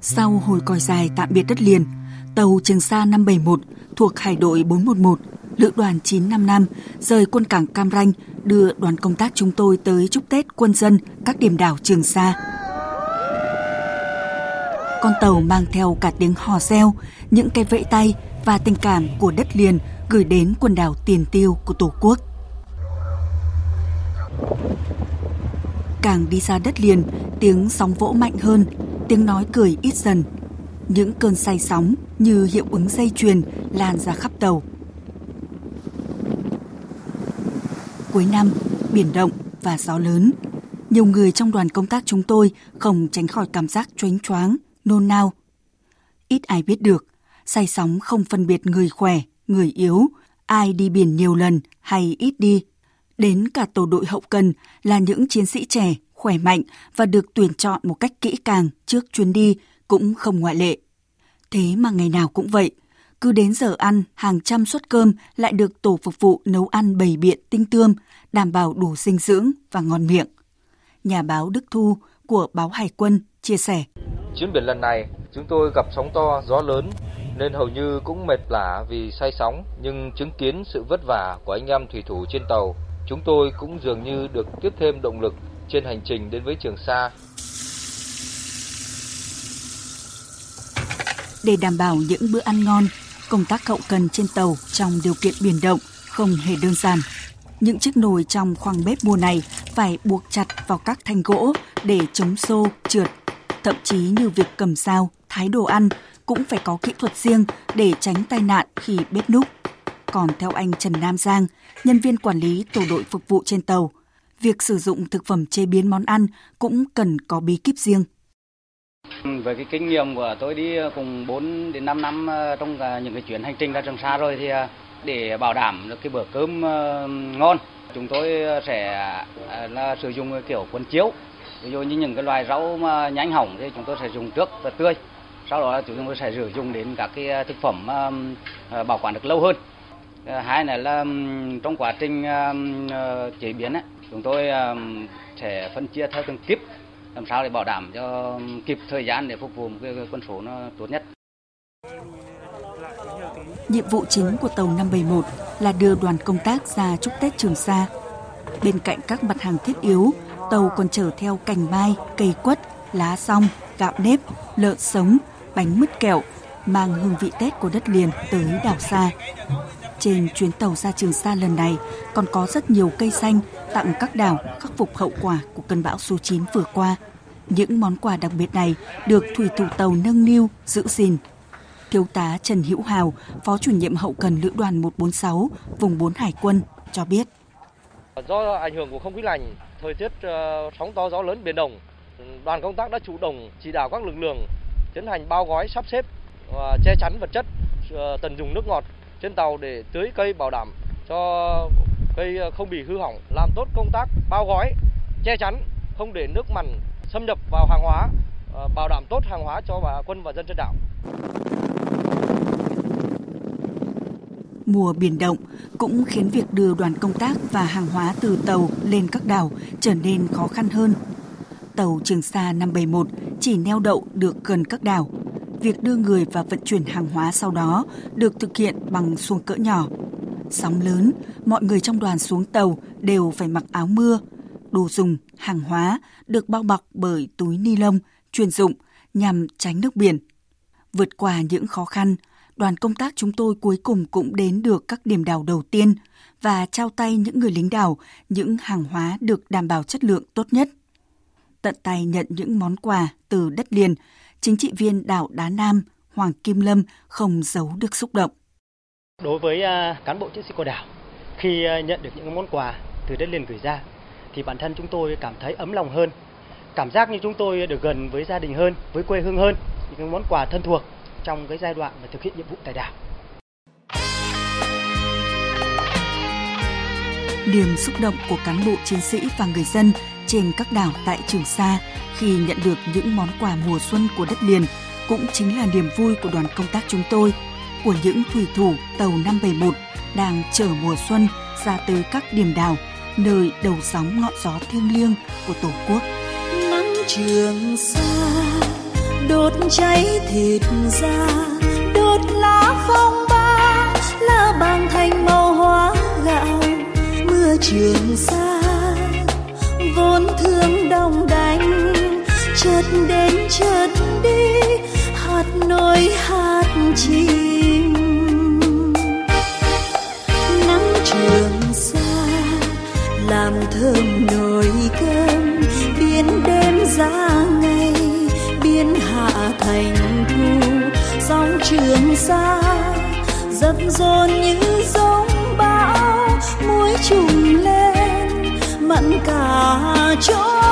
Sau hồi còi dài tạm biệt đất liền, tàu Trường Sa 571 thuộc Hải đội 411, Lữ đoàn 955 rời quân cảng Cam Ranh đưa đoàn công tác chúng tôi tới chúc Tết quân dân các điểm đảo Trường Sa. Con tàu mang theo cả tiếng hò reo, những cái vẫy tay và tình cảm của đất liền gửi đến quần đảo tiền tiêu của Tổ quốc. Càng đi xa đất liền, tiếng sóng vỗ mạnh hơn, tiếng nói cười ít dần. Những cơn say sóng như hiệu ứng dây chuyền lan ra khắp tàu. Cuối năm, biển động và gió lớn, nhiều người trong đoàn công tác chúng tôi không tránh khỏi cảm giác choáng choáng, nôn nao. Ít ai biết được, say sóng không phân biệt người khỏe, người yếu, ai đi biển nhiều lần hay ít đi. Đến cả tổ đội hậu cần là những chiến sĩ trẻ, khỏe mạnh và được tuyển chọn một cách kỹ càng trước chuyến đi cũng không ngoại lệ. Thế mà ngày nào cũng vậy, cứ đến giờ ăn, hàng trăm suất cơm lại được tổ phục vụ nấu ăn bầy biện tinh tươm, đảm bảo đủ dinh dưỡng và ngon miệng. Nhà báo Đức Thu của báo Hải quân chia sẻ. Chuyến biển lần này, chúng tôi gặp sóng to, gió lớn, nên hầu như cũng mệt lả vì say sóng, nhưng chứng kiến sự vất vả của anh em thủy thủ trên tàu, chúng tôi cũng dường như được tiếp thêm động lực trên hành trình đến với Trường Sa. Để đảm bảo những bữa ăn ngon, công tác hậu cần trên tàu trong điều kiện biển động không hề đơn giản. Những chiếc nồi trong khoang bếp mùa này phải buộc chặt vào các thanh gỗ để chống xô, trượt. Thậm chí như việc cầm dao, thái đồ ăn cũng phải có kỹ thuật riêng để tránh tai nạn khi bếp núc. Còn theo anh Trần Nam Giang, nhân viên quản lý tổ đội phục vụ trên tàu, việc sử dụng thực phẩm chế biến món ăn cũng cần có bí kíp riêng. Ừ, với cái kinh nghiệm của tôi đi ờ, cùng 4 đến 5 năm ờ, trong ờ, những cái chuyến hành trình ra Trường Sa rồi thì để bảo đảm được cái bữa cơm ngon, chúng tôi sẽ là sử dụng kiểu cuốn chiếu. Ví dụ như những cái loài rau mà nhánh hỏng thì chúng tôi sẽ dùng trước và tươi. Sau đó chúng tôi sẽ sử dụng đến các cái thực phẩm bảo quản được lâu hơn. Ờ, hai này là trong quá trình ờ, chế biến ấy, chúng tôi sẽ phân chia theo từng kíp làm sao để bảo đảm cho kịp thời gian để phục vụ một cái quân số nó tốt nhất. Nhiệm vụ chính của tàu 571 là đưa đoàn công tác ra chúc Tết Trường Sa. Bên cạnh các mặt hàng thiết yếu, tàu còn chở theo cành mai, cây quất, lá song, gạo nếp, lợn sống, bánh mứt kẹo, mang hương vị Tết của đất liền tới đảo xa. Trên chuyến tàu ra Trường Sa lần này còn có rất nhiều cây xanh tặng các đảo khắc phục hậu quả của cơn bão số 9 vừa qua. Những món quà đặc biệt này được thủy thủ tàu nâng niu, giữ gìn. Thiếu tá Trần Hữu Hào, Phó chủ nhiệm hậu cần lữ đoàn 146, vùng 4 Hải quân, cho biết. Do ảnh hưởng của không khí lạnh, thời tiết ờ, sóng to gió lớn biển động, đoàn công tác đã chủ động chỉ đạo các lực lượng tiến hành bao gói sắp xếp và che chắn vật chất, ờ, tận dụng nước ngọt trên tàu để tưới cây bảo đảm cho cây ờ, không bị hư hỏng, làm tốt công tác bao gói, che chắn, không để nước mặn xâm nhập vào hàng hóa, ờ, bảo đảm tốt hàng hóa cho bà quân và dân trên đảo. Mùa biển động cũng khiến việc đưa đoàn công tác và hàng hóa từ tàu lên các đảo trở nên khó khăn hơn. Tàu Trường Sa 571 chỉ neo đậu được gần các đảo. Việc đưa người và vận chuyển hàng hóa sau đó được thực hiện bằng xuồng cỡ nhỏ. Sóng lớn, mọi người trong đoàn xuống tàu đều phải mặc áo mưa, đồ dùng, hàng hóa được bao bọc bởi túi ni lông chuyên dụng nhằm tránh nước biển. Vượt qua những khó khăn, đoàn công tác chúng tôi cuối cùng cũng đến được các điểm đảo đầu tiên và trao tay những người lính đảo những hàng hóa được đảm bảo chất lượng tốt nhất. Tận tay nhận những món quà từ đất liền, chính trị viên đảo Đá Nam Hoàng Kim Lâm không giấu được xúc động. Đối với uh, cán bộ chiến sĩ của đảo, khi uh, nhận được những món quà từ đất liền gửi ra, thì bản thân chúng tôi cảm thấy ấm lòng hơn, cảm giác như chúng tôi được gần với gia đình hơn, với quê hương hơn, những món quà thân thuộc trong cái giai đoạn mà thực hiện nhiệm vụ tại đảo. Niềm xúc động của cán bộ chiến sĩ và người dân trên các đảo tại Trường Sa khi nhận được những món quà mùa xuân của đất liền cũng chính là niềm vui của đoàn công tác chúng tôi, của những thủy thủ tàu 571 đang chờ mùa xuân ra tới các điểm đảo nơi đầu sóng ngọn gió thiêng liêng của Tổ quốc. Nắng trường sa đốt cháy thịt da đốt lá phong ba lá bàng thành màu hóa gạo mưa trường sa đông đánh đành chợt đến chợt đi, hạt nôi hạt chim nắng trường xa, làm thơm nồi cơm, biến đêm ra ngày, biến hạ thành thu. Sóng trường xa, dập dồn như giông bão, muối trùng lên, mặn cả chỗ.